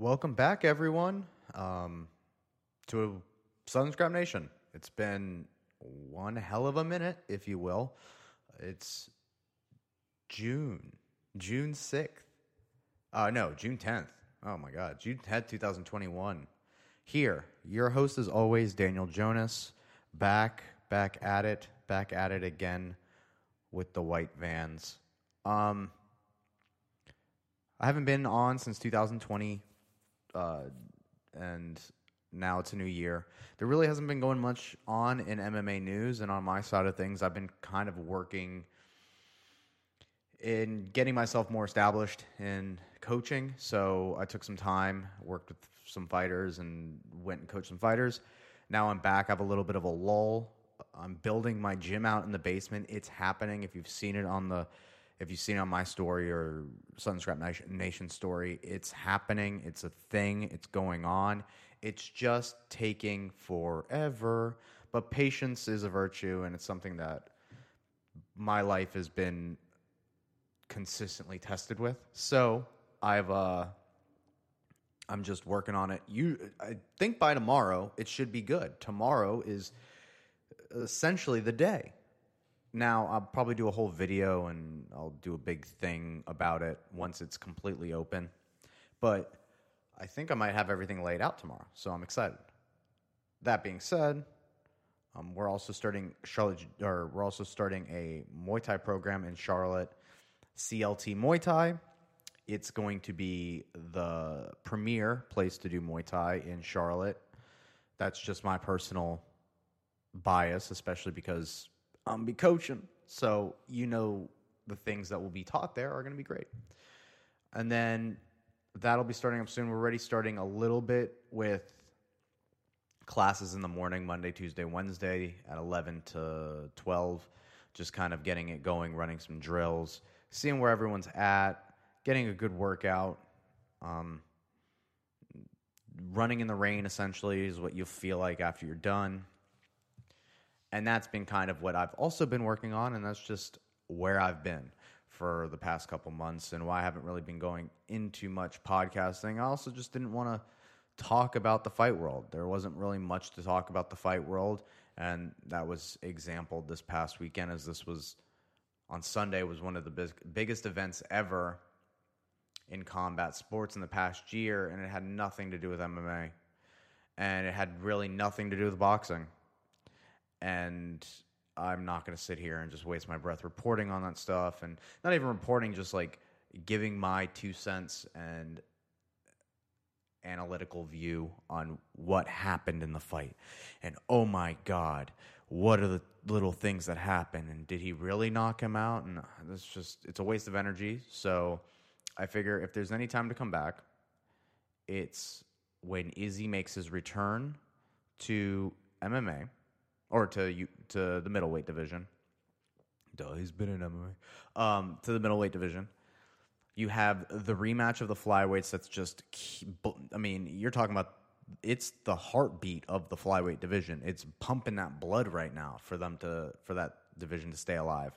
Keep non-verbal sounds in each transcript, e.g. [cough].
Welcome back, everyone, um, to Southern Scrap Nation. It's been one hell of a minute, if you will. It's June, June 6th. Uh, no, June 10th. Oh my God, June 10th, 2021. Here, your host is always Daniel Jonas, back, back at it, back at it again with the white vans. Um, I haven't been on since 2020, uh, and now it's a new year. There really hasn't been going much on in MMA news, and on my side of things, I've been kind of working in getting myself more established in coaching. So I took some time, worked with some fighters, and went and coached some fighters. Now I'm back. I have a little bit of a lull. I'm building my gym out in the basement. It's happening. If you've seen it on the, if you've seen on my story or Southern Scrap Nation, Nation story, it's happening. It's a thing. It's going on. It's just taking forever. But patience is a virtue, and it's something that my life has been consistently tested with. So I've uh I'm just working on it. You I think by tomorrow it should be good. Tomorrow is essentially the day. Now I'll probably do a whole video and I'll do a big thing about it once it's completely open. But I think I might have everything laid out tomorrow, so I'm excited. That being said, um, we're also starting Charlotte, or we're also starting a Muay Thai program in Charlotte, CLT Muay Thai. It's going to be the premier place to do Muay Thai in Charlotte. That's just my personal bias, especially because I'm be coaching. So you know the things that will be taught there are going to be great. And then that'll be starting up soon. We're already starting a little bit with classes in the morning, Monday, Tuesday, Wednesday at 11 to 12. Just kind of getting it going, running some drills, seeing where everyone's at, getting a good workout. Um, running in the rain essentially is what you'll feel like after you're done. And that's been kind of what I've also been working on, and that's just where I've been for the past couple months and why I haven't really been going into much podcasting. I also just didn't want to talk about the fight world. There wasn't really much to talk about the fight world, and that was exampled this past weekend as this was on Sunday was one of the big, biggest events ever in combat sports in the past year, and it had nothing to do with MMA, and it had really nothing to do with boxing and I'm not going to sit here and just waste my breath reporting on that stuff and not even reporting, just like giving my two cents and analytical view on what happened in the fight. And oh my God, what are the little things that happen? And did he really knock him out? And uh, it's just, it's a waste of energy. So I figure if there's any time to come back, it's when Izzy makes his return to MMA or to you to the middleweight division. Duh, he's been in MMA. Um, to the middleweight division. You have the rematch of the flyweights. That's just, I mean, you're talking about it's the heartbeat of the flyweight division. It's pumping that blood right now for them to for that division to stay alive.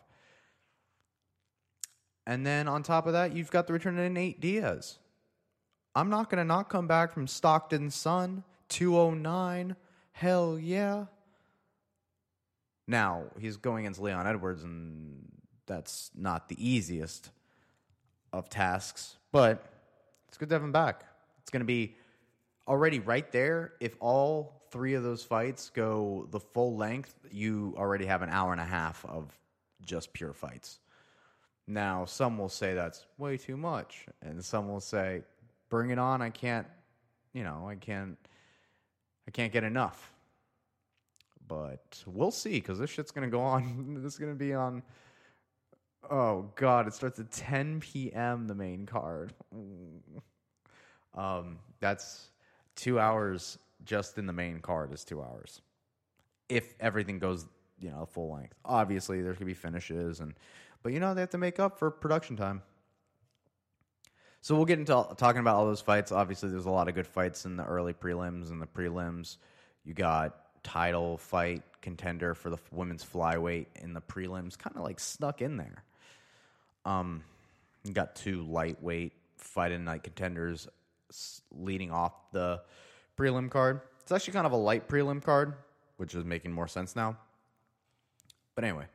And then on top of that, you've got the return of Nate Diaz. I'm not to not come back from Stockton Sun 209. Hell yeah. Now, he's going against Leon Edwards, and that's not the easiest of tasks, but it's good to have him back. It's going to be already right there. If all three of those fights go the full length, you already have an hour and a half of just pure fights. Now, some will say that's way too much, and some will say, "Bring it on! I can't, you know, I can't, I can't get enough." But we'll see because this shit's gonna go on. [laughs] this is gonna be on. Oh god, it starts at 10 p.m. The main card. [laughs] um, that's two hours just in the main card is two hours. If everything goes, you know, full length. Obviously, there could be finishes and, but you know, they have to make up for production time. So we'll get into talking about all those fights. Obviously, there's a lot of good fights in the early prelims and the prelims. You got title fight contender for the women's flyweight in the prelims, kind of like snuck in there. Um, got two lightweight fight in night contenders leading off the prelim card. It's actually kind of a light prelim card, which is making more sense now. But anyway,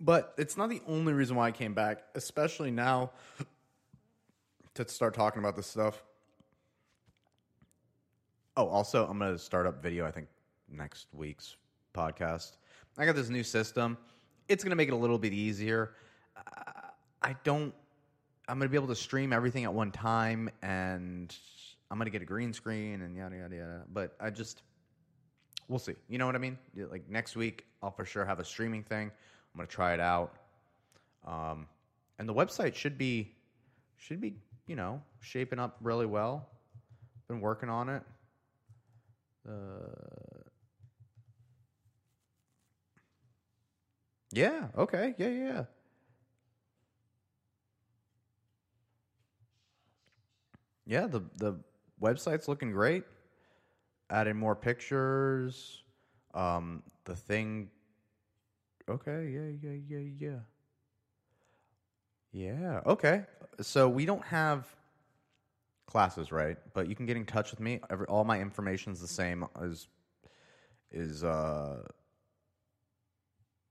but it's not the only reason why I came back, especially now to start talking about this stuff. Oh, also, I'm going to start up video, I think, next week's podcast. I got this new system. It's going to make it a little bit easier. Uh, I don't, I'm going to be able to stream everything at one time and I'm going to get a green screen and yada, yada, yada. But I just, we'll see. You know what I mean? Like next week, I'll for sure have a streaming thing. I'm going to try it out. Um, and the website should be, should be, you know, shaping up really well. Been working on it. Uh, yeah. Okay. Yeah. Yeah. yeah. The the website's looking great. Adding more pictures. Um, the thing. Okay. Yeah. Yeah. Yeah. Yeah. Yeah. Okay. So we don't have classes, right? But you can get in touch with me. Every, all my information is the same as is uh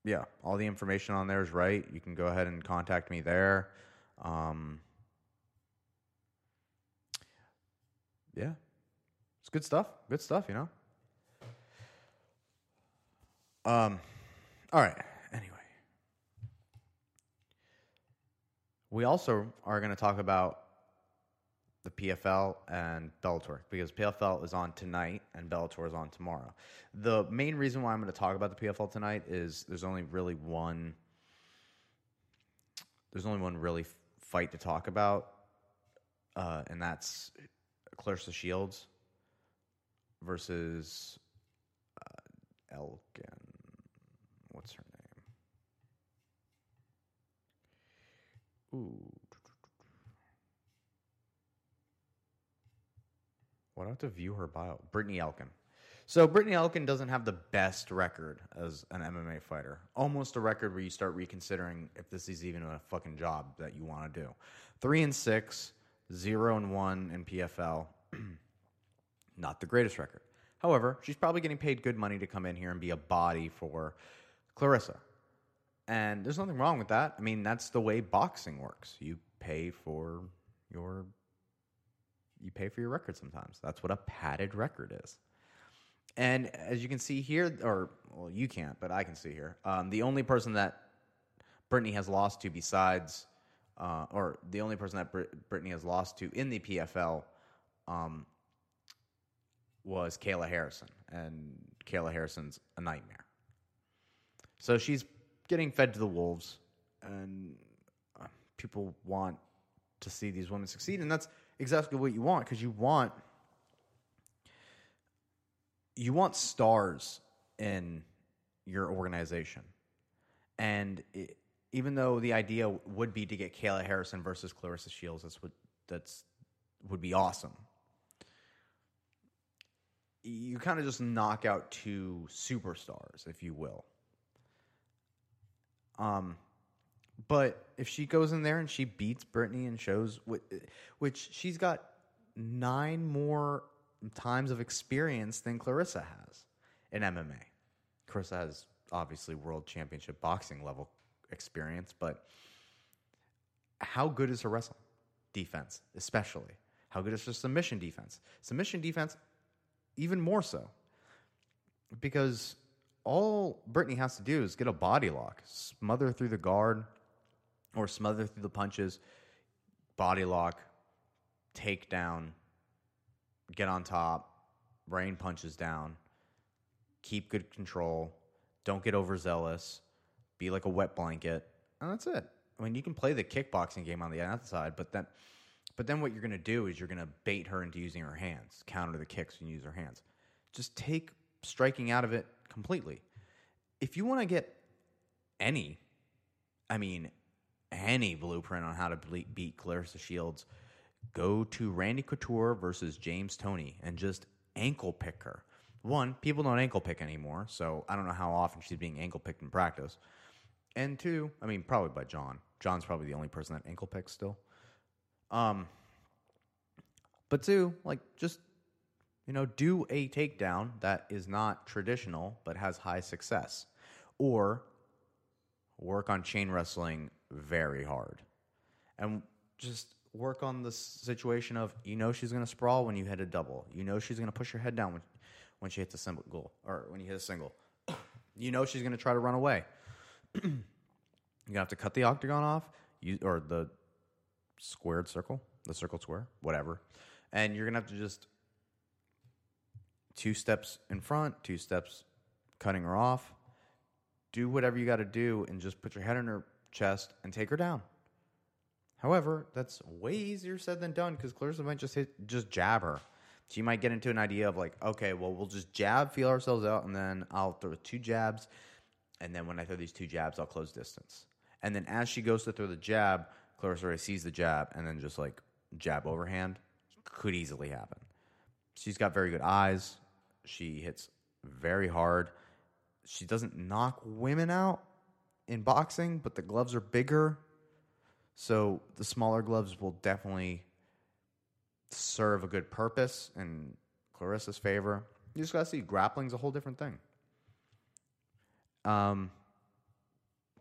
yeah, all the information on there is right. You can go ahead and contact me there. Um Yeah. It's good stuff. Good stuff, you know. Um all right. Anyway. We also are going to talk about the PFL and Bellator because PFL is on tonight and Bellator is on tomorrow. The main reason why I'm going to talk about the PFL tonight is there's only really one there's only one really fight to talk about, uh, and that's Claressa Shields versus uh, Elkin. What's her name? Ooh. Why do I have to view her bio? Brittney Elkin. So Brittney Elkin doesn't have the best record as an MMA fighter. Almost a record where you start reconsidering if this is even a fucking job that you want to do. Three and six, zero and one in PFL. [clears throat] Not the greatest record. However, she's probably getting paid good money to come in here and be a body for Claressa. And there's nothing wrong with that. I mean, that's the way boxing works. You pay for your you pay for your record sometimes. That's what a padded record is. And as you can see here, or well, you can't, but I can see here. Um, the only person that Brittney has lost to, besides, uh, or the only person that Brit- Brittney has lost to in the PFL, um, was Kayla Harrison, and Kayla Harrison's a nightmare. So she's getting fed to the wolves, and uh, people want to see these women succeed, and that's exactly what you want because you want you want stars in your organization, and it, even though the idea would be to get Kayla Harrison versus Claressa Shields, that's what that's would be awesome. You kind of just knock out two superstars, if you will. Um, but if she goes in there and she beats Brittney and shows wh- which she's got nine more times of experience than Claressa has in MMA. Claressa has obviously world championship boxing level experience, but how good is her wrestling defense, especially? How good is her submission defense? Submission defense, even more so. Because all Brittney has to do is get a body lock, smother through the guard or smother through the punches, body lock, take down, get on top, rain punches down, keep good control, don't get overzealous, be like a wet blanket, and that's it. I mean, you can play the kickboxing game on the outside, but then, but then what you're going to do is you're going to bait her into using her hands, counter the kicks and use her hands. Just take striking out of it completely. If you want to get any, I mean, any blueprint on how to ble- beat Claressa Shields, go to Randy Couture versus James Toney and just ankle pick her. One, people don't ankle pick anymore, so I don't know how often she's being ankle picked in practice. And two, I mean, probably by John. John's probably the only person that ankle picks still. Um, But two, like just you know, do a takedown that is not traditional but has high success. Or work on chain wrestling very hard. And just work on the situation of you know she's going to sprawl when you hit a double. You know she's going to push her head down when, when she hits a single or when you hit a single. [coughs] you know she's going to try to run away. [coughs] You're going to have to cut the octagon off you, or the squared circle, the circle square, whatever. And you're going to have to just two steps in front, two steps cutting her off. Do whatever you got to do and just put your head in her chest and take her down. However, that's way easier said than done because Claressa might just hit, just jab her. She might get into an idea of like, okay, well, we'll just jab, feel ourselves out, and then I'll throw two jabs, and then when I throw these two jabs, I'll close distance. And then as she goes to throw the jab, Claressa already sees the jab, and then just like jab overhand could easily happen. She's got very good eyes. She hits very hard. She doesn't knock women out in boxing, but the gloves are bigger. So the smaller gloves will definitely serve a good purpose in Claressa's favor. You just got to see grappling's a whole different thing. Um,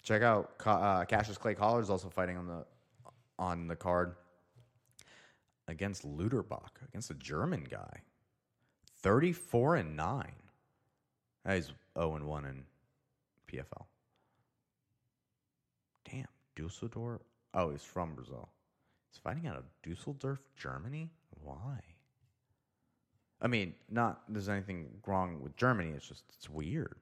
check out uh, Cassius Clay Collard is also fighting on the on the card against Lutterbach, against a German guy. 34 and 9. He's 0 and 1 in PFL. Damn, Dusseldorf. Oh, he's from Brazil. He's fighting out of Dusseldorf, Germany? Why? I mean, not there's anything wrong with Germany, it's just it's weird.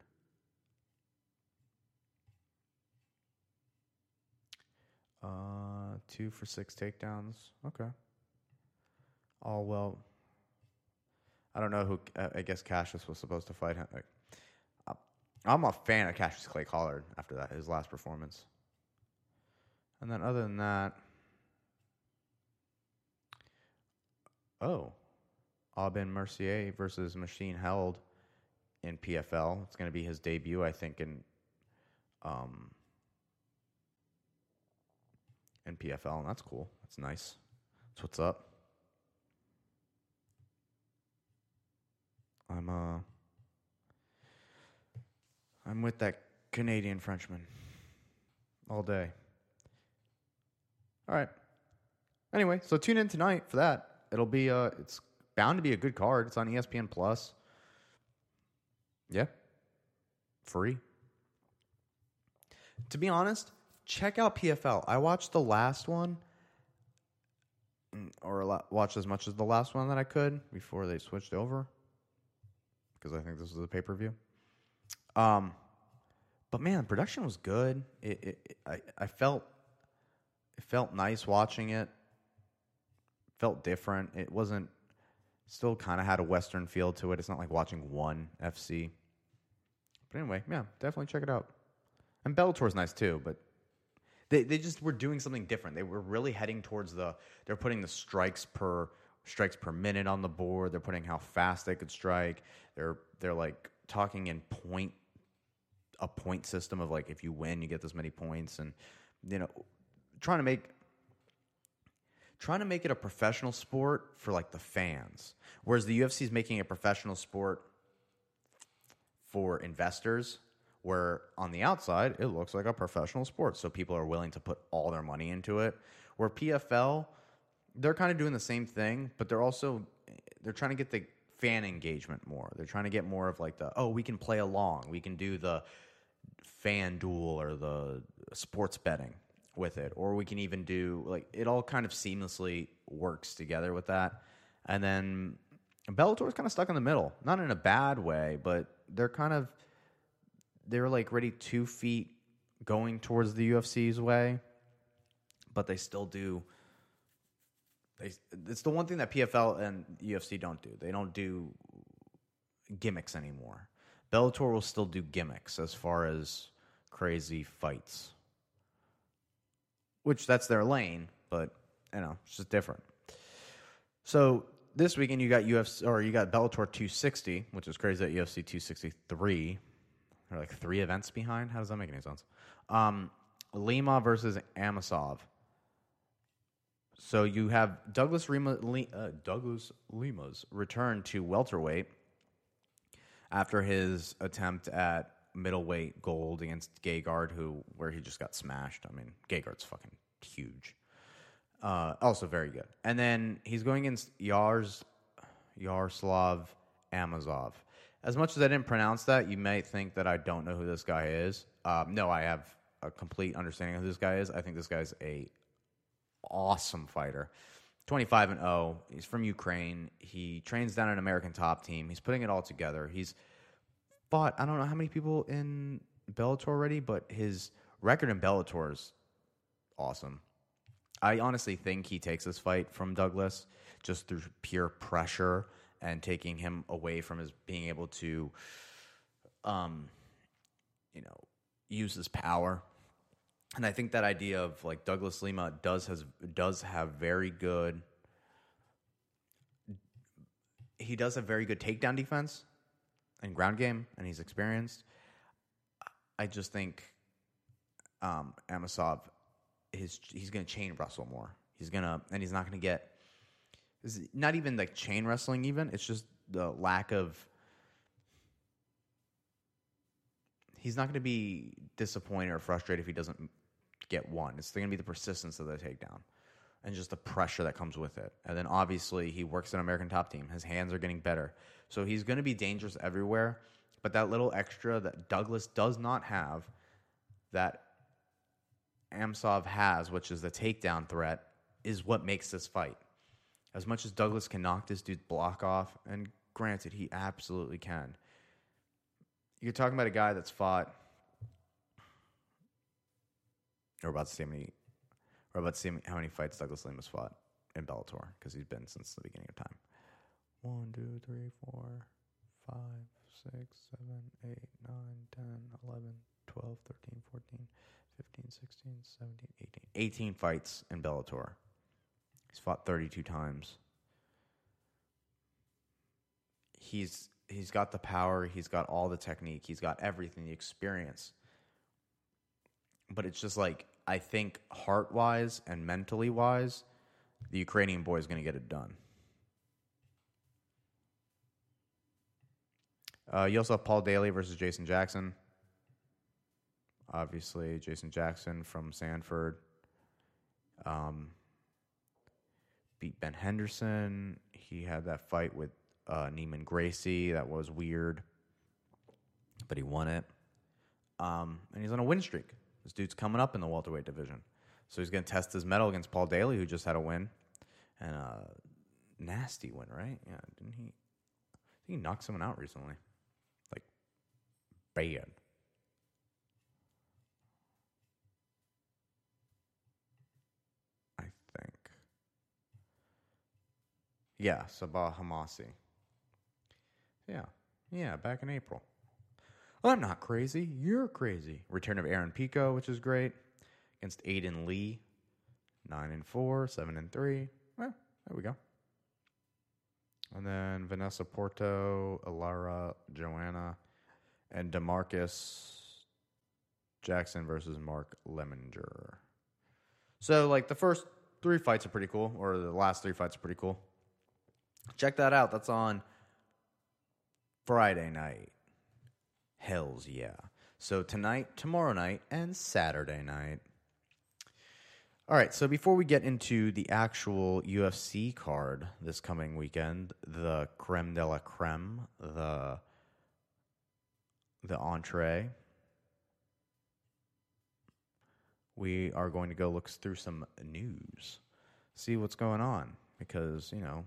Uh, two for six takedowns. Okay. All well. I don't know who. I guess Cassius was supposed to fight him. I'm a fan of Cassius Clay Collard after that his last performance. And then other than that, oh, Aubin Mercier versus Marcin Held in PFL. It's going to be his debut, I think, in um, in PFL, and that's cool. That's nice. That's what's up. I'm uh I'm with that Canadian Frenchman all day. All right. Anyway, so tune in tonight for that. It'll be uh it's bound to be a good card. It's on ESPN Plus. Yeah. Free. To be honest, check out PFL. I watched the last one mm, or watched as much as the last one that I could before they switched over because I think this was a pay per view. Um, but man, production was good. It, it, it, I, I felt it felt nice watching it. Felt different. It wasn't still kind of had a western feel to it. It's not like watching one FC. But anyway, yeah, definitely check it out. And Bellator's nice too, but they they just were doing something different. They were really heading towards the they're putting the strikes per strikes per minute on the board. They're putting how fast they could strike. They're they're like talking in point a point system of like if you win you get this many points. And you know trying to make trying to make it a professional sport for like the fans. Whereas the UFC is making a professional sport for investors where on the outside it looks like a professional sport. So people are willing to put all their money into it. Where PFL they're kind of doing the same thing, but they're also they're trying to get the fan engagement more. They're trying to get more of like the oh, we can play along. We can do the fan duel or the sports betting with it or we can even do like it all kind of seamlessly works together with that. And then Bellator is kind of stuck in the middle, not in a bad way, but they're kind of they're like ready 2 feet going towards the UFC's way, but they still do they, it's the one thing that PFL and UFC don't do. They don't do gimmicks anymore. Bellator will still do gimmicks as far as crazy fights, which that's their lane, but you know it's just different. So this weekend you got UFC or you got Bellator 260, which is crazy that UFC 263. They're like three events behind. How does that make any sense? Um, Lima versus Amosov. So you have Douglas Lima, uh, Douglas Lima's return to welterweight after his attempt at middleweight gold against Gegard, who where he just got smashed. I mean, Gegard's fucking huge. Uh, also very good. And then he's going against Yars Yaroslav Amosov. As much as I didn't pronounce that, you may think that I don't know who this guy is. Um, no, I have a complete understanding of who this guy is. I think this guy's a awesome fighter. 25 and 0. He's from Ukraine. He trains down an American top team. He's putting it all together. He's fought, I don't know how many people in Bellator already, but his record in Bellator is awesome. I honestly think he takes this fight from Douglas just through pure pressure and taking him away from his being able to, um, you know, use his power. And I think that idea of like Douglas Lima does has does have very good. He does have very good takedown defense and ground game, and he's experienced. I just think um, Amosov, his he's going to chain wrestle more. He's gonna, and he's not going to get. Not even like chain wrestling. Even it's just the lack of. He's not going to be disappointed or frustrated if he doesn't get one. It's going to be the persistence of the takedown and just the pressure that comes with it. And then obviously he works in American Top Team. His hands are getting better. So he's going to be dangerous everywhere. But that little extra that Douglas does not have, that Amosov has, which is the takedown threat, is what makes this fight. As much as Douglas can knock this dude's block off, and granted, he absolutely can. You're talking about a guy that's fought. We're about to see how many. About to see how many fights Douglas Lima's fought in Bellator because he's been since the beginning of time. One, two, three, four, five, six, seven, eight, nine, ten, eleven, twelve, thirteen, fourteen, fifteen, sixteen, seventeen, eighteen. 18 fights in Bellator. He's fought 32 times. He's he's got the power, he's got all the technique, he's got everything, the experience. But it's just like I think heart wise and mentally wise, the Ukrainian boy is going to get it done. Uh, you also have Paul Daley versus Jason Jackson. Obviously, Jason Jackson from Sanford um, beat Ben Henderson. He had that fight with uh, Neiman Gracie that was weird, but he won it. Um, and he's on a win streak. This dude's coming up in the welterweight division, so he's going to test his mettle against Paul Daley, who just had a win, and a nasty win, right? Yeah, didn't he? I think he knocked someone out recently, like bad. I think. Yeah, Sabah Homasi. Yeah, yeah, back in April. I'm not crazy. You're crazy. Return of Aaron Pico, which is great. Against Aiden Lee. Nine and four, seven and three. Well, there we go. And then Vanessa Porto, Alara, Joanna, and Demarcus Jackson versus Mark Lemminger. So, like, the first three fights are pretty cool, or the last three fights are pretty cool. Check that out. That's on Friday night. Hells yeah. So tonight, tomorrow night, and Saturday night. All right, so before we get into the actual UFC card this coming weekend, the creme de la creme, the the entree, we are going to go look through some news, see what's going on because you know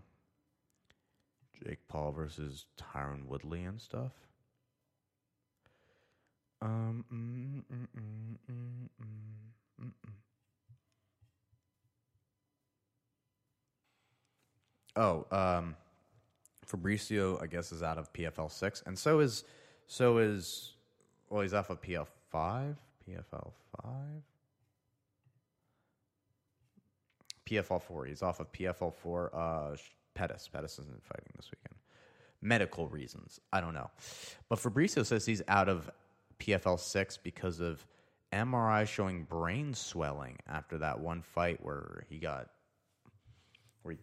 Jake Paul versus Tyron Woodley and stuff. Um. Mm, mm, mm, mm, mm, mm, mm. Oh, um, Fabricio, I guess, is out of PFL six, and so is so is well, he's off of PFL five, PFL five, PFL four. He's off of PFL four. Uh, Pettis, Pettis isn't fighting this weekend. Medical reasons, I don't know, but Fabricio says he's out of PFL six because of MRI showing brain swelling after that one fight where he got where he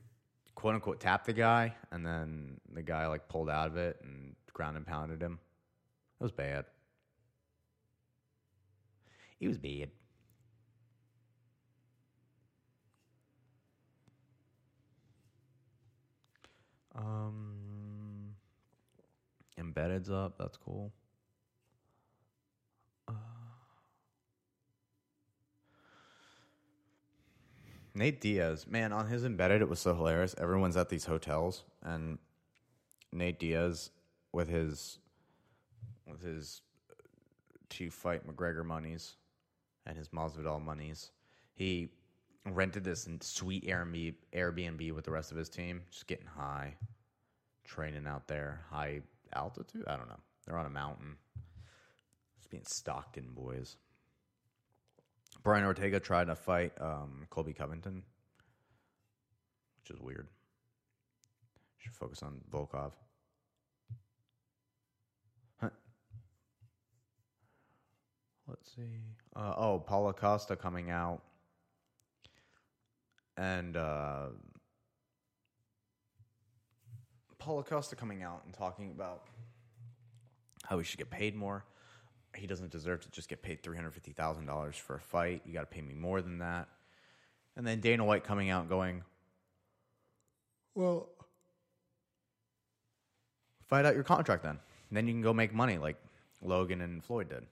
quote unquote tapped the guy, and then the guy like pulled out of it and ground and pounded him. It was bad. It was bad. Embedded's up. That's cool. Uh, Nate Diaz, man, on his embedded, it was so hilarious. Everyone's at these hotels, and Nate Diaz with his with his to fight McGregor monies and his Masvidal monies, he rented this sweet Airbnb with the rest of his team, just getting high, training out there, high altitude. I don't know. They're on a mountain, just being Stockton boys. Brian Ortega tried to fight um, Colby Covington, which is weird. Should focus on Volkov. Huh. Let's see. Uh, oh, Paulo Costa coming out and uh, Paulo Costa coming out and talking about how he should get paid more. He doesn't deserve to just get paid three hundred fifty thousand dollars for a fight. You got to pay me more than that. And then Dana White coming out going, "Well, fight out your contract then. And then you can go make money like Logan and Floyd did."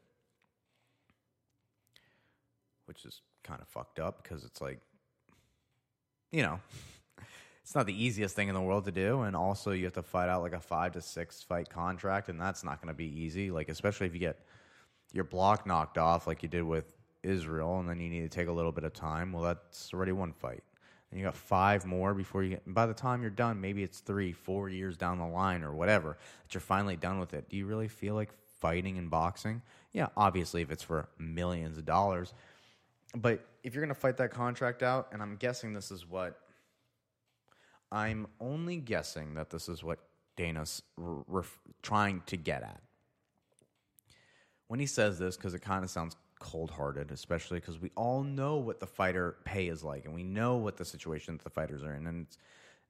Which is kind of fucked up because it's like you know, it's not the easiest thing in the world to do. And also, you have to fight out like a five to six fight contract, and that's not going to be easy. Like, especially if you get your block knocked off, like you did with Israel, and then you need to take a little bit of time. Well, that's already one fight. And you got five more before you get. by the time you're done, maybe it's three, four years down the line or whatever that you're finally done with it. Do you really feel like fighting and boxing? Yeah, obviously, if it's for millions of dollars but if you're going to fight that contract out, and I'm guessing this is what I'm only guessing that this is what Dana's ref- trying to get at. When he says this, because it kind of sounds cold hearted, especially because we all know what the fighter pay is like, and we know what the situation that the fighters are in, and it's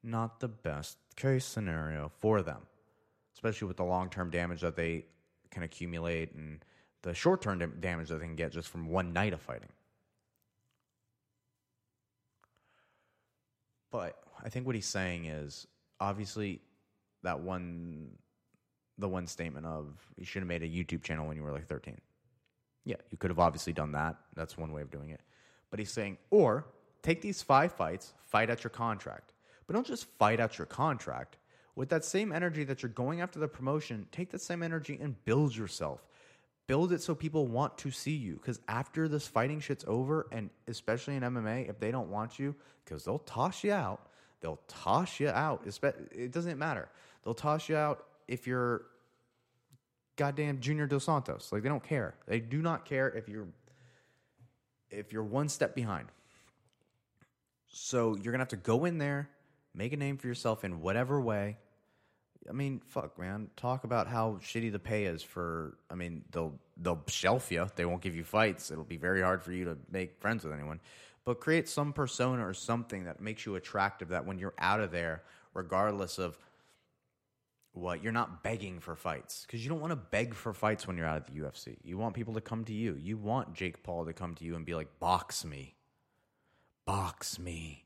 not the best case scenario for them, especially with the long term damage that they can accumulate and the short term damage that they can get just from one night of fighting. But I think what he's saying is obviously that one, the one statement of you should have made a YouTube channel when you were like 13. Yeah, you could have obviously done that. That's one way of doing it. But he's saying, or take these five fights, fight out your contract. But don't just fight out your contract. With that same energy that you're going after the promotion, take that same energy and build yourself build it so people want to see you because after this fighting shit's over and especially in mma if they don't want you because they'll toss you out they'll toss you out it doesn't matter they'll toss you out if you're goddamn junior dos santos like they don't care they do not care if you're if you're one step behind so you're gonna have to go in there make a name for yourself in whatever way I mean, fuck, man. Talk about how shitty the pay is for. I mean, they'll they'll shelf you. They won't give you fights. It'll be very hard for you to make friends with anyone. But create some persona or something that makes you attractive. That when you're out of there, regardless of what, you're not begging for fights because you don't want to beg for fights when you're out of the UFC. You want people to come to you. You want Jake Paul to come to you and be like, "Box me, box me,"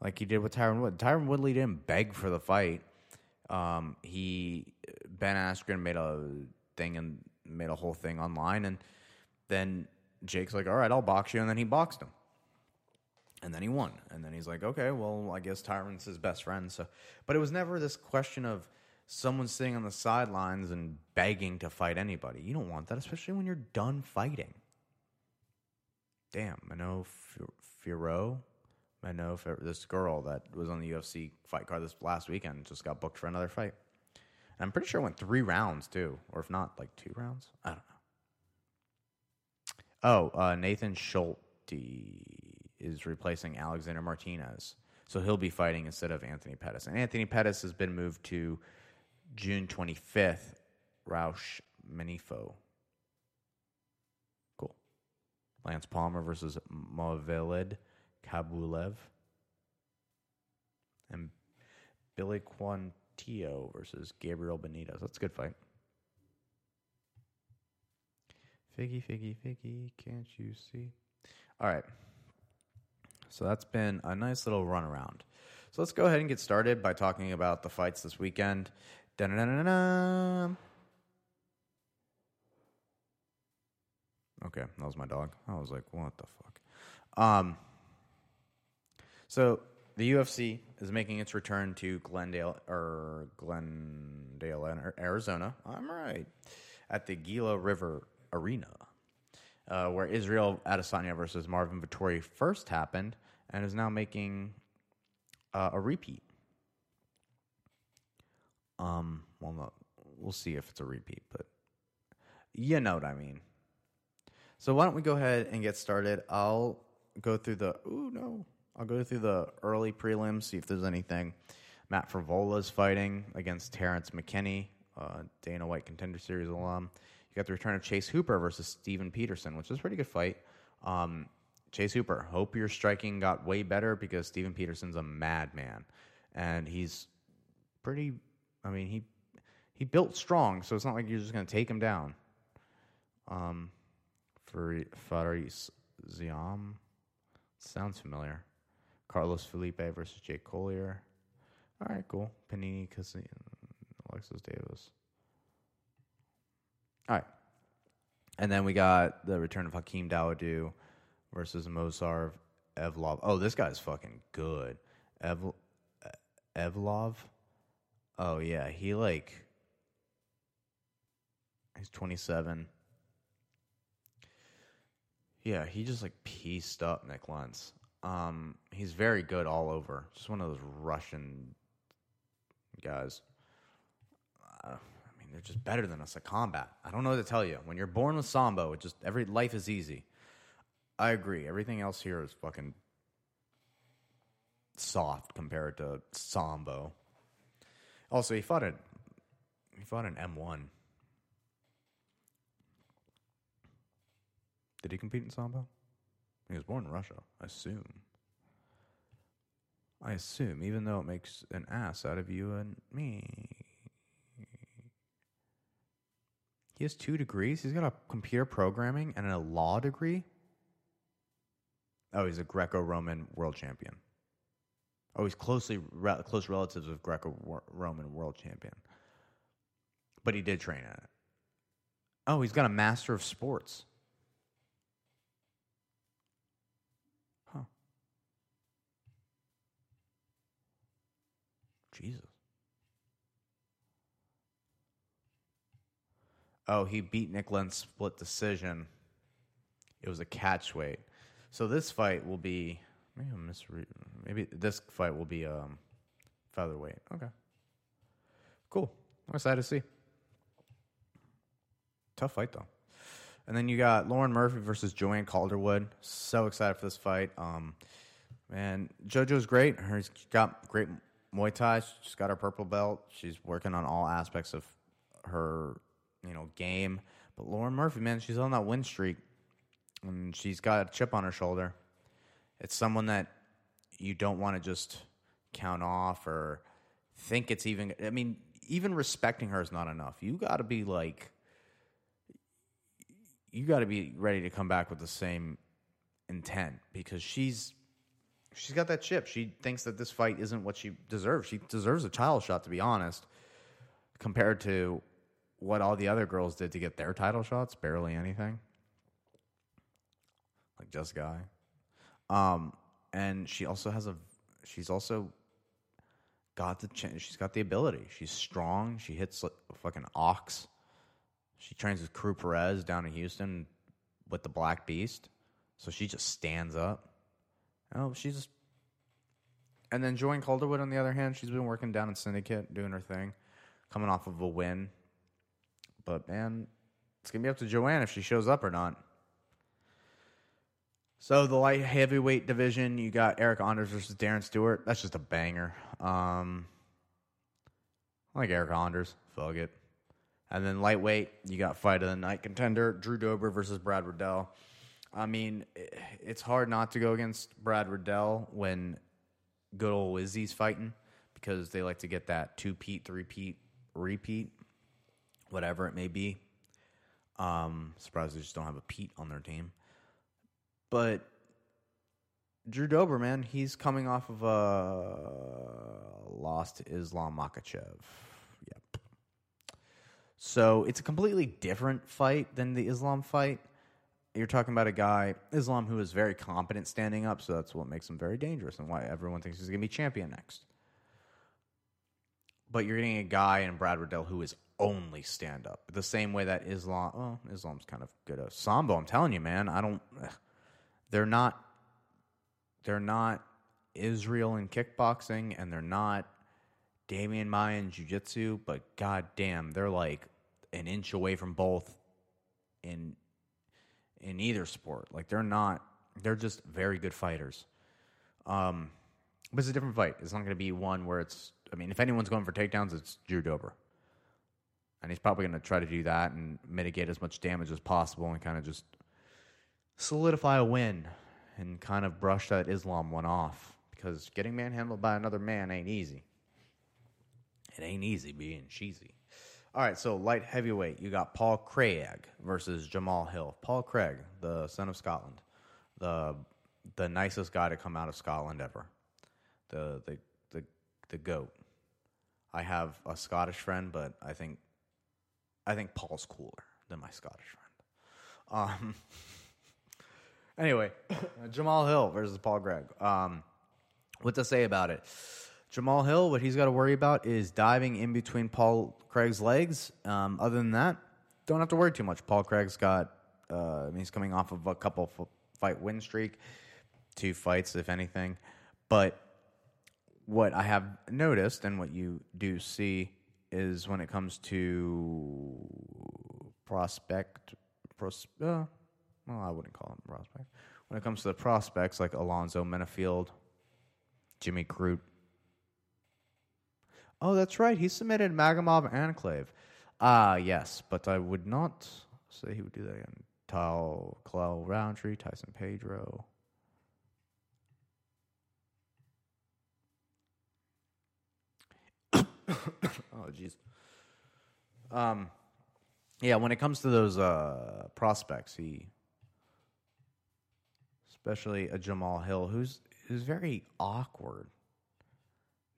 like he did with Tyron Wood. Tyron Woodley didn't beg for the fight um, he Ben Askren made a thing and made a whole thing online, and then Jake's like, "All right, I'll box you," and then he boxed him, and then he won, and then he's like, "Okay, well, I guess Tyron's his best friend." So, but it was never this question of someone sitting on the sidelines and begging to fight anybody. You don't want that, especially when you're done fighting. Damn, know Firo know this girl that was on the UFC fight card this last weekend just got booked for another fight. And I'm pretty sure it went three rounds too, or if not, like two rounds. I don't know. Oh, uh, Natan Schulte is replacing Alexander Martinez, so he'll be fighting instead of Anthony Pettis. And Anthony Pettis has been moved to June 25th. Raush Manfio. Cool. Lance Palmer versus Movlid. Khaybulaev. And Billy Quarantillo versus Gabriel Benitez. That's a good fight. Figgy, figgy, figgy, can't you see? All right. So that's been a nice little run around. So let's go ahead and get started by talking about the fights this weekend. Dun-dun-dun-dun-dun. Okay, that was my dog. I was like, what the fuck? Um, so the UFC is making its return to Glendale or Glendale, Arizona. I'm right at the Gila River Arena, uh, where Israel Adesanya versus Marvin Vettori first happened, and is now making uh, a repeat. Um, well, no, we'll see if it's a repeat, but you know what I mean. So why don't we go ahead and get started? I'll go through the. Ooh no, I'll go through the early prelims, see if there's anything. Matt is fighting against Terrance McKinney, uh, Dana White Contender Series alum. You got the return of Chase Hooper versus Steven Peterson, which is a pretty good fight. Um, Chase Hooper, hope your striking got way better because Steven Peterson's a madman, and he's pretty. I mean, he he built strong, so it's not like you're just going to take him down. Um, Fares Ziam, sounds familiar. Carlos Felipe versus Jake Collier. All right, cool. Panini, Casino, Alexis Davis. All right. And then we got the return of Hakeem Dawodu versus Movsar Evloev. Oh, this guy's fucking good. Ev- Evloev? Oh, yeah. He, like, he's 27. Yeah, he just, like, pieced up Nik Lentz. Um, he's very good all over. Just one of those Russian guys. Uh, I mean, they're just better than us at combat. I don't know what to tell you. When you're born with sambo, it just every life is easy. I agree. Everything else here is fucking soft compared to sambo. Also, he fought at he fought an M1. Did he compete in sambo? He was born in Russia, I assume. I assume, even though it makes an ass out of you and me. He has two degrees. He's got a computer programming and a law degree. Oh, he's a Greco-Roman world champion. Oh, he's closely re- close relatives of Greco-Roman world champion. But he did train at it. Oh, he's got a master of sports. Huh. Jesus. Oh, he beat Nik Lentz split decision. It was a catch weight. So this fight will be maybe I'm misre- maybe this fight will be um featherweight. Okay. Cool. I'm excited to see. Tough fight though. And then you got Lauren Murphy versus Joanne Calderwood. So excited for this fight. Um, man, JoJo's great. She's got great Muay Thai. She's got her purple belt. She's working on all aspects of her, you know, game. But Lauren Murphy, man, she's on that win streak, and she's got a chip on her shoulder. It's someone that you don't want to just count off or think it's even. I mean, even respecting her is not enough. You got to be like, you got to be ready to come back with the same intent because she's she's got that chip. She thinks that this fight isn't what she deserves. She deserves a title shot, to be honest, compared to what all the other girls did to get their title shots. Barely anything. Like just guy. Um, and she also has a. She's also got the. Ch- she's got the ability. She's strong. She hits like a fucking ox. She trains with Crew Perez down in Houston with the Black Beast. So she just stands up. Oh, she's. just. And then Joanne Calderwood, on the other hand, she's been working down in Syndicate, doing her thing, coming off of a win. But man, it's gonna be up to Joanne if she shows up or not. So the light heavyweight division, you got Eryk Anders versus Darren Stewart. That's just a banger. Um, I like Eryk Anders. Fuck it. And then lightweight, you got fight of the night contender Drew Dober versus Brad Riddell. I mean, it's hard not to go against Brad Riddell when good old Izzy's fighting because they like to get that two peat, three peat, repeat, whatever it may be. Um, surprised they just don't have a Pete on their team. But Drew Dober, man, he's coming off of a loss to Islam Makhachev. Yep. So it's a completely different fight than the Islam fight. You're talking about a guy, Islam, who is very competent standing up, so that's what makes him very dangerous and why everyone thinks he's going to be champion next. But you're getting a guy in Brad Riddell who is only stand up. The same way that Islam, well, Islam's kind of good at sambo. I'm telling you, man. I don't. They're not. They're not Israel in kickboxing, and they're not Demian Maia in jiu-jitsu, but goddamn, they're like an inch away from both in in either sport. Like they're not. They're just very good fighters. Um, but it's a different fight. It's not going to be one where it's. I mean, if anyone's going for takedowns, it's Drew Dober and he's probably going to try to do that and mitigate as much damage as possible and kind of just solidify a win and kind of brush that Islam one off because getting manhandled by another man ain't easy. It ain't easy being cheesy. All right, so light heavyweight, you got Paul Craig versus Jamal Hill. Paul Craig, the son of Scotland, the the nicest guy to come out of Scotland ever, the the the the goat. I have a Scottish friend, but I think I think Paul's cooler than my Scottish friend. Um, [laughs] anyway, [coughs] Jamal Hill versus Paul Craig. Um, what to say about it? Jamal Hill, what he's got to worry about is diving in between Paul Craig's legs. Um, other than that, don't have to worry too much. Paul Craig's got, uh, he's coming off of a couple fight win streak, two fights, if anything. But what I have noticed and what you do see is when it comes to prospect, pros, uh, well, I wouldn't call him prospect. When it comes to the prospects like Alonzo Menifield, Jimmy Crute. Oh, that's right. He submitted Magomedov Ankalaev. Ah, uh, yes, but I would not say he would do that again. Khalil Rountree, Tyson Pedro. [coughs] oh, jeez. Um, yeah, when it comes to those uh, prospects, he, especially a Jamal Hill, who's who's very awkward.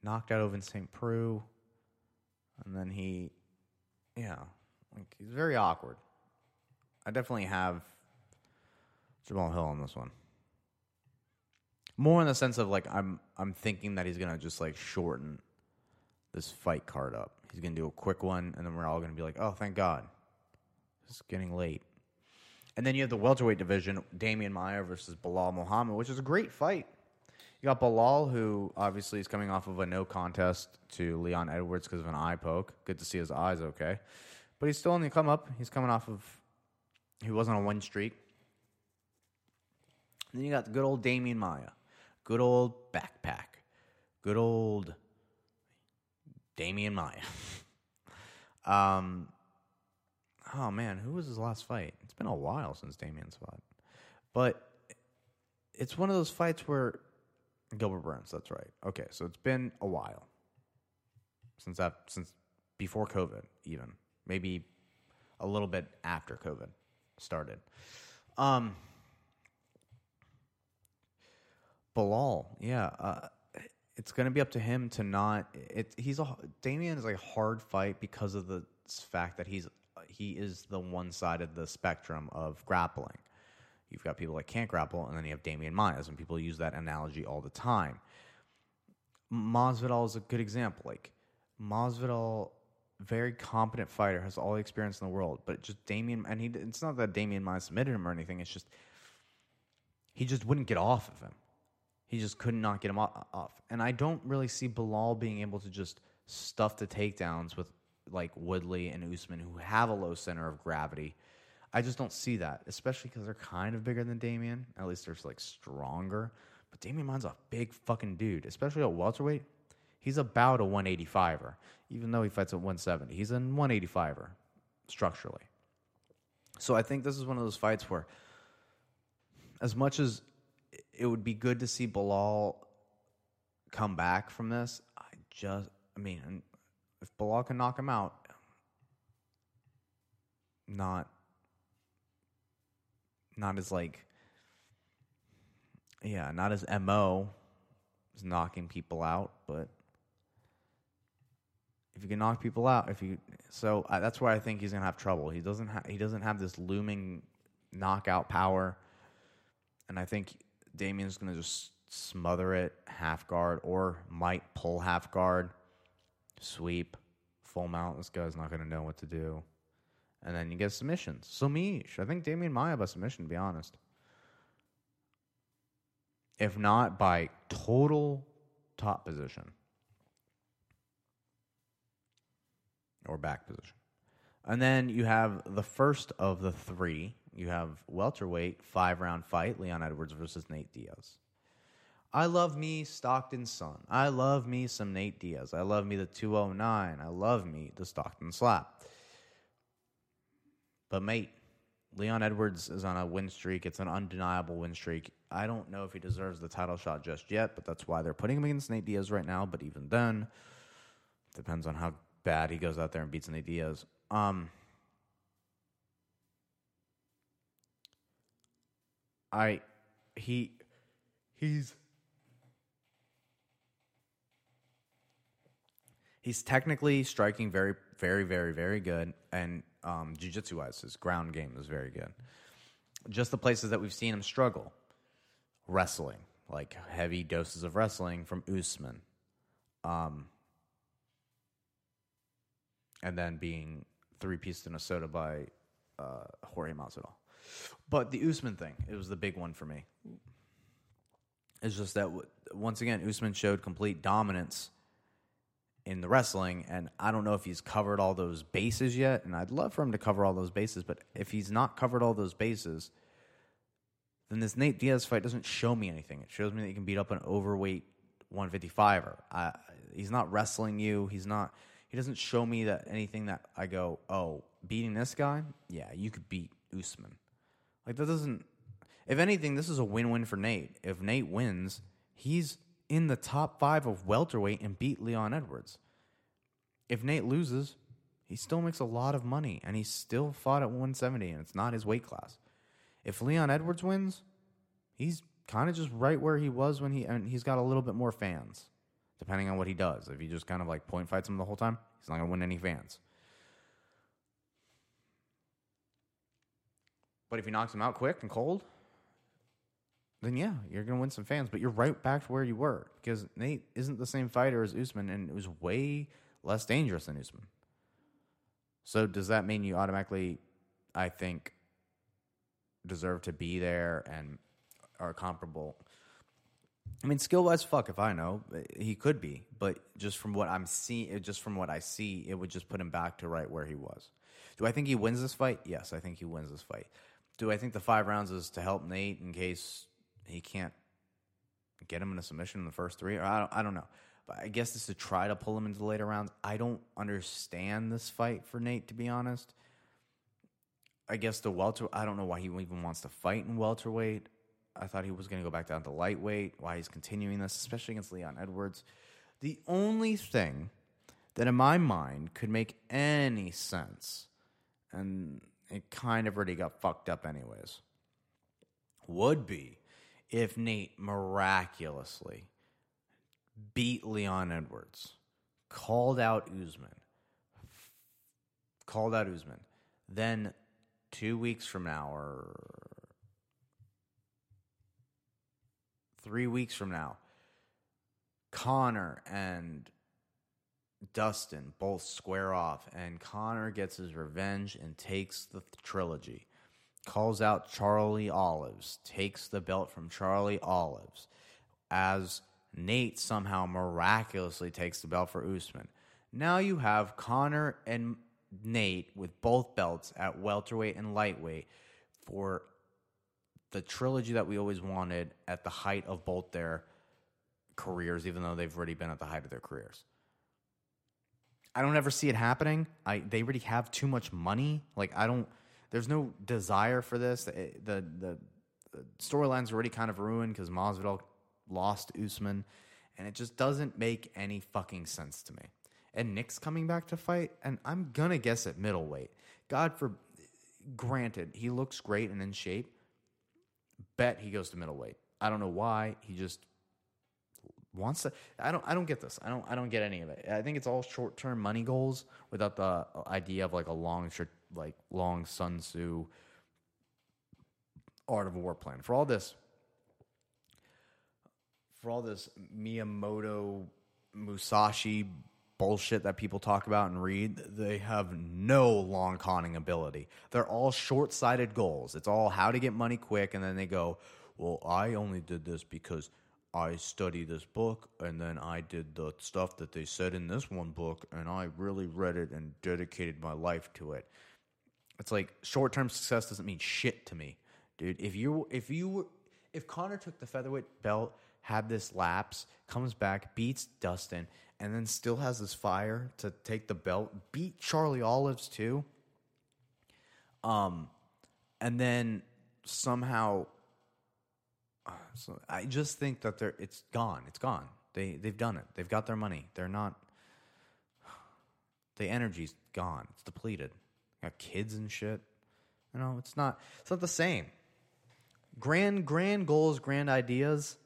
Knocked out Ovince St. Preux, and then he, yeah, like he's very awkward. I definitely have Jamal Hill on this one. More in the sense of like I'm I'm thinking that he's gonna just like shorten this fight card up. He's to do a quick one, and then we're all to be like, oh, thank God. It's getting late. And then you have the welterweight division, Demian Maia versus Belal Muhammad, which is a great fight. You got Belal, who obviously is coming off of a no contest to Leon Edwards because of an eye poke. Good to see his eyes okay. But he's still in the come up. He's coming off of, he wasn't on one streak. And then you got the good old Demian Maia, good old backpack, good old Demian Maia. [laughs] um, oh man, who was his last fight? Been a while since Demian's fought, but it's one of those fights where Gilbert Burns. That's right. Okay, so it's been a while since that since before COVID, even maybe a little bit after COVID started. Um, Belal, yeah. Uh, it's going to be up to him to not. It, he's a Demian is a hard fight because of the fact that he's he is the one side of the spectrum of grappling. You've got people that can't grapple, and then you have Demian Myers, and people use that analogy all the time. Masvidal is a good example. Like Masvidal, very competent fighter, has all the experience in the world, but just Demian, and he. It's not that Demian Myers submitted him or anything. It's just he just wouldn't get off of him. He just could not get him off. And I don't really see Belal being able to just stuff the takedowns with like Woodley and Usman, who have a low center of gravity. I just don't see that, especially because they're kind of bigger than Demian. At least they're like stronger. But Maia's a big fucking dude, especially at welterweight. He's about a 185er, even though he fights at 170. He's a 185er structurally. So I think this is one of those fights where, as much as it would be good to see Belal come back from this. I just, I mean, if Belal can knock him out, not, not as like, yeah, not as mo is knocking people out, but if you can knock people out, if you so uh, that's why I think he's gonna have trouble. He doesn't ha- he doesn't have this looming knockout power, and I think Demian's gonna just smother it half guard or might pull half guard, sweep, full mount. This guy's not gonna know what to do, and then you get submissions. So Mish, I think Demian Maia by submission. To be honest, if not by total top position. or back position. And then you have the first of the three. You have welterweight five round fight Leon Edwards versus Nate Diaz. I love me Stockton Son. I love me some Nate Diaz. I love me the 209. I love me the Stockton Slap. But mate, Leon Edwards is on a win streak. It's an undeniable win streak. I don't know if he deserves the title shot just yet, but that's why they're putting him against Nate Diaz right now. But even then, depends on how bad. He goes out there and beats Nate Diaz. Um, I he he's he's technically striking very very very very good and um, jiu-jitsu wise his ground game is very good just the places that we've seen him struggle wrestling like heavy doses of wrestling from Usman um, and then being three pieces in a soda by uh, Jorge Masvidal. But the Usman thing, it was the big one for me. It's just that once again, Usman showed complete dominance in the wrestling, and I don't know if he's covered all those bases yet. And I'd love for him to cover all those bases, but if he's not covered all those bases, then this Nate Diaz fight doesn't show me anything. It shows me that he can beat up an overweight 155er. I, he's not wrestling you. He's not he doesn't show me that anything that I go, oh, beating this guy, yeah, you could beat Usman. Like that doesn't. If anything, this is a win-win for Nate. If Nate wins, he's in the top five of welterweight and beat Leon Edwards. If Nate loses, he still makes a lot of money and he still fought at 170 and it's not his weight class. If Leon Edwards wins, he's kind of just right where he was when he and he's got a little bit more fans depending on what he does. If he just kind of like point fights him the whole time, he's not going to win any fans. But if he knocks him out quick and cold, then yeah, you're going to win some fans. But you're right back to where you were because Nate isn't the same fighter as Usman, and it was way less dangerous than Usman. So does that mean you automatically, I think, deserve to be there and are comparable I mean, skill wise, fuck if I know. He could be, but just from what I'm seeing, just from what I see, it would just put him back to right where he was. Do I think he wins this fight? Yes, I think he wins this fight. Do I think the five rounds is to help Nate in case he can't get him in a submission in the first three? Or I don't, I don't know. But I guess this is to try to pull him into the later rounds. I don't understand this fight for Nate, to be honest. I guess the welter. I don't know why he even wants to fight in welterweight. I thought he was going to go back down to lightweight. Why he's continuing this, especially against Leon Edwards. The only thing that in my mind could make any sense, and it kind of already got fucked up anyways, would be if Nate miraculously beat Leon Edwards, called out Usman, called out Usman, then two weeks from now or three weeks from now, Conor and Dustin both square off, and Conor gets his revenge and takes the th- trilogy. Calls out Charlie Olives, takes the belt from Charlie Olives, as Nate somehow miraculously takes the belt for Usman. Now you have Conor and Nate with both belts at welterweight and lightweight for the trilogy that we always wanted at the height of both their careers, even though they've already been at the height of their careers. I don't ever see it happening. I they already have too much money. Like I don't. There's no desire for this. The the, the, the storyline's already kind of ruined because Masvidal lost Usman, and it just doesn't make any fucking sense to me. And Nick's coming back to fight, and I'm gonna guess at middleweight. God for granted, he looks great and in shape. Bet he goes to middleweight. I don't know why. He just wants to I don't I don't get this. I don't I don't get any of it. I think it's all short-term money goals without the idea of like a long like long Sun Tzu art of war plan. For all this for all this Miyamoto Musashi bullshit that people talk about and read, they have no long conning ability. They're all short sighted goals. It's all how to get money quick, and then they go, Well, I only did this because I studied this book and then I did the stuff that they said in this one book and I really read it and dedicated my life to it. It's like short term success doesn't mean shit to me. Dude, if you if you if Conor took the featherweight belt, had this lapse, comes back, beats Dustin, and then still has this fire to take the belt, beat Charlie Olives too. Um and then somehow so I just think that they're it's gone. It's gone. They they've done it. They've got their money. They're not. The energy's gone. It's depleted. Got kids and shit. You know, it's not. It's not the same. Grand grand goals, grand ideas,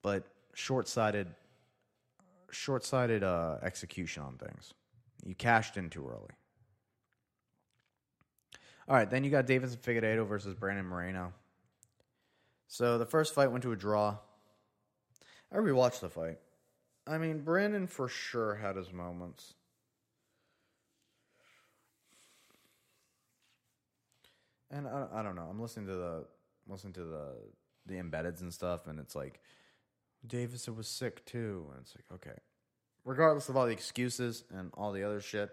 but short sighted. Short sighted uh, execution on things. You cashed in too early. All right, then you got Deiveson Figueiredo versus Brandon Moreno. So the first fight went to a draw. I rewatched the fight. I mean, Brandon for sure had his moments. And I, I don't know. I'm listening to the listening to the the embeds and stuff, and it's like Deiveson was sick too, and it's like okay. Regardless of all the excuses and all the other shit,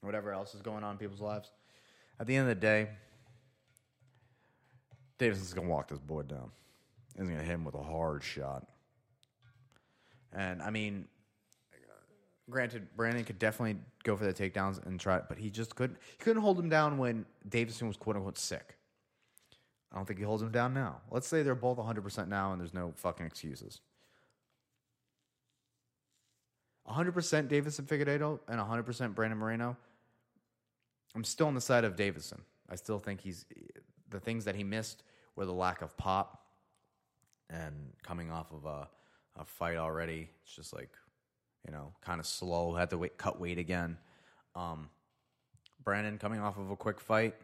whatever else is going on in people's lives, at the end of the day, Deiveson's gonna walk this boy down. He's gonna hit him with a hard shot. And I mean, granted, Brandon could definitely go for the takedowns and try, but he just couldn't. He couldn't hold him down when Deiveson was quote unquote sick. I don't think he holds him down now. Let's say they're both 100% now and there's no fucking excuses. 100% Deiveson Figueiredo and 100% Brandon Moreno. I'm still on the side of Deiveson. I still think he's the things that he missed were the lack of pop and coming off of a, a fight already. It's just like, you know, kind of slow. Had to wait, cut weight again. Um, Brandon coming off of a quick fight.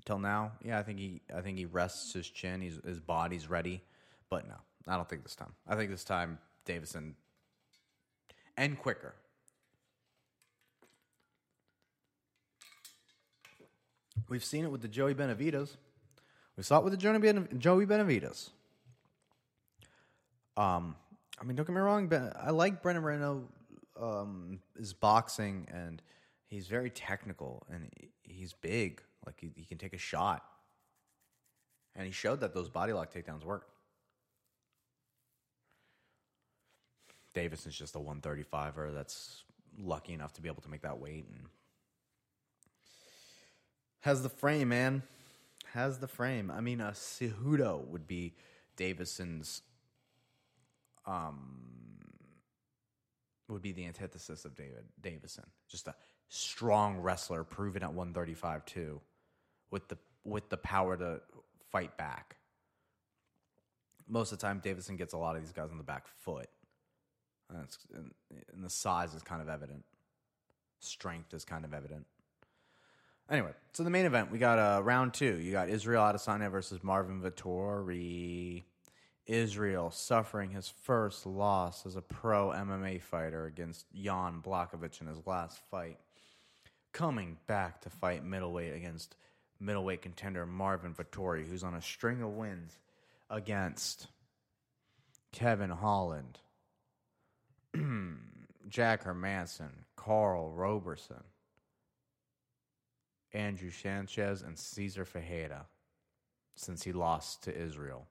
Until now, yeah, I think he, I think he rests his chin. He's, his body's ready, but no, I don't think this time. I think this time Deiveson and quicker. We've seen it with the Joey Benavidez. We saw it with the Joey Benavidez. Um, I mean, don't get me wrong. Ben, I like Brandon Moreno. Um, his boxing and he's very technical and he's big. Like he, he can take a shot, and he showed that those body lock takedowns work. Davis is just a 135er that's lucky enough to be able to make that weight and has the frame, man. Has the frame. I mean, a Cejudo would be Deiveson's. Um, would be the antithesis of David Deiveson. Just a strong wrestler, proven at 135 too, with the with the power to fight back. Most of the time, Deiveson gets a lot of these guys on the back foot, and, and, and the size is kind of evident. Strength is kind of evident. Anyway, so the main event, we got uh, round two. You got Israel Adesanya versus Marvin Vettori. Israel suffering his first loss as a pro MMA fighter against Jan Blachowicz in his last fight. Coming back to fight middleweight against middleweight contender Marvin Vettori, who's on a string of wins against Kevin Holland, [clears throat] Jack Hermansson, Karl Roberson. Andrew Sanchez and Cesar Ferreira since he lost to Israel.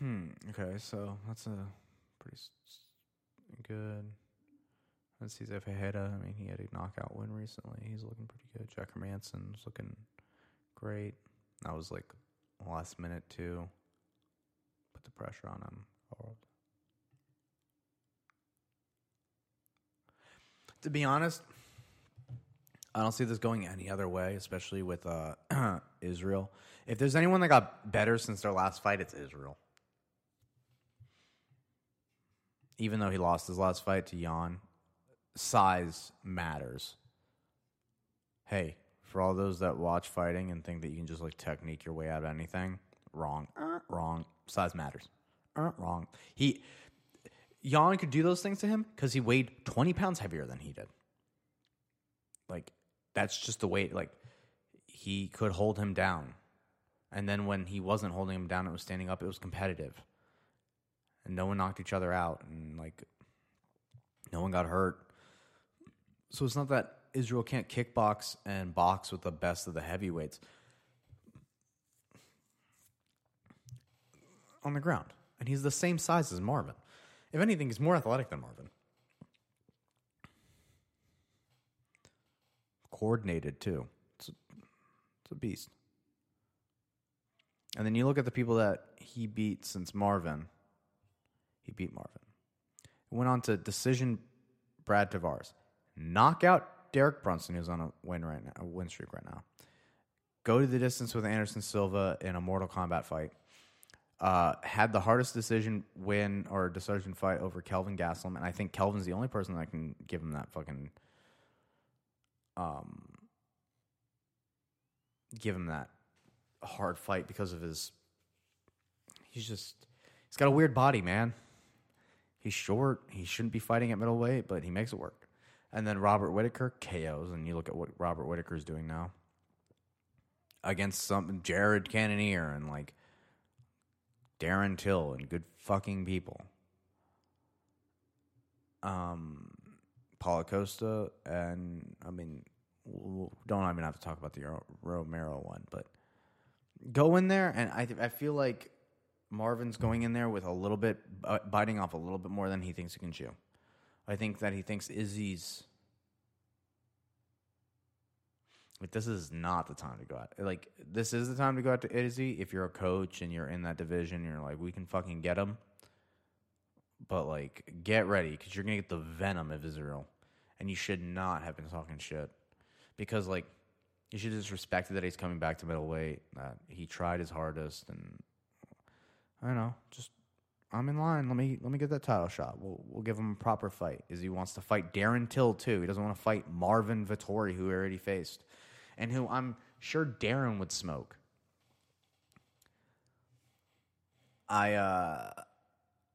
Hmm. Okay, so that's a pretty good. Let's see if Fajeda. I mean, he had a knockout win recently. He's looking pretty good. Jack Hermansson's looking great. That was like last minute too. Put the pressure on him. To be honest, I don't see this going any other way, especially with uh, [clears throat] Israel. If there's anyone that got better since their last fight, it's Israel. Even though he lost his last fight to Jan, size matters. Hey, for all those that watch fighting and think that you can just like technique your way out of anything, wrong, uh, wrong. Size matters. Uh, wrong. He Jan could do those things to him because he weighed twenty pounds heavier than he did. Like that's just the way. Like he could hold him down, and then when he wasn't holding him down, it was standing up. It was competitive, and no one knocked each other out, and like no one got hurt. So it's not that Israel can't kickbox and box with the best of the heavyweights on the ground. And he's the same size as Marvin. If anything, he's more athletic than Marvin. Coordinated, too. It's a, it's a beast. And then you look at the people that he beat since Marvin. He beat Marvin. Went on to decision Brad Tavares. Knockout Derek Brunson, who's on a win right now, a win streak right now. Go to the distance with Anderson Silva in a Mortal Kombat fight. Uh, had the hardest decision win or decision fight over Kelvin Gastelum, and I think Kelvin's the only person that can give him that fucking um give him that hard fight because of his he's just he's got a weird body, man. He's short. He shouldn't be fighting at middleweight, but he makes it work. And then Robert Whitaker KOs, and you look at what Robert Whitaker is doing now against some Jared Cannonier and like Darren Till and good fucking people. Um, Paulo Costa and I mean, don't even have to talk about the Romero one, but go in there and I I feel like Marvin's going in there with a little bit uh, biting off a little bit more than he thinks he can chew. I think that he thinks Izzy's. Like this is not the time to go out. Like this is the time to go out to Izzy if you're a coach and you're in that division. You're like, we can fucking get him. But like, get ready because you're gonna get the venom of Israel, and you should not have been talking shit because like you should just respect that he's coming back to middleweight. That he tried his hardest, and I don't know, just I'm in line. Let me let me get that title shot. We'll we'll give him a proper fight. Is he wants to fight Darren Till too? He doesn't want to fight Marvin Vettori, who he already faced, and who I'm sure Darren would smoke. I uh,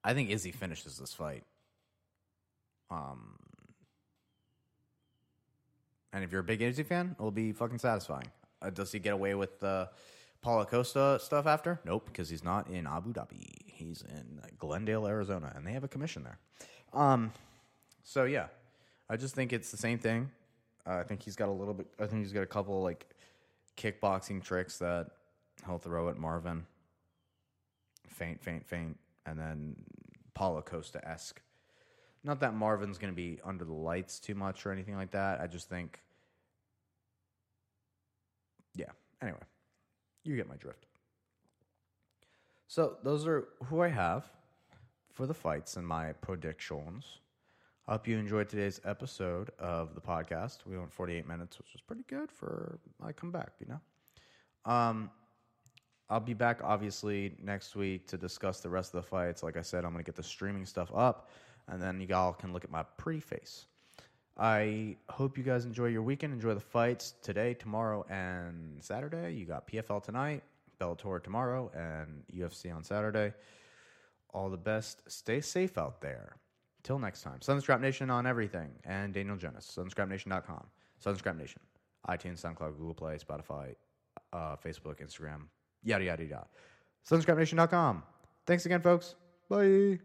I think Izzy finishes this fight. Um, and if you're a big Izzy fan, it'll be fucking satisfying. Uh, does he get away with the Paulo Costa stuff after? Nope, because he's not in Abu Dhabi. He's in Glendale, Arizona, and they have a commission there. Um, so yeah, I just think it's the same thing. Uh, I think he's got a little bit. I think he's got a couple like kickboxing tricks that he'll throw at Marvin. Feint, feint, feint, and then Paulo Costa esque. Not that Marvin's going to be under the lights too much or anything like that. I just think, yeah. Anyway, you get my drift. So those are who I have for the fights and my predictions. I hope you enjoyed today's episode of the podcast. We went 48 minutes, which was pretty good for I come back, you know. Um, I'll be back obviously next week to discuss the rest of the fights. Like I said, I'm going to get the streaming stuff up, and then y'all can look at my pretty face. I hope you guys enjoy your weekend. Enjoy the fights today, tomorrow, and Saturday. You got PFL tonight. Bellator tomorrow and UFC on Saturday. All the best. Stay safe out there. Till next time. Sunscrap Nation on everything. And Daniel Jonas. SunscrapNation.com. Sunscrap Nation. iTunes, SoundCloud, Google Play, Spotify, uh, Facebook, Instagram, yada, yada, yada. SunscrapNation.com. Thanks again, folks. Bye.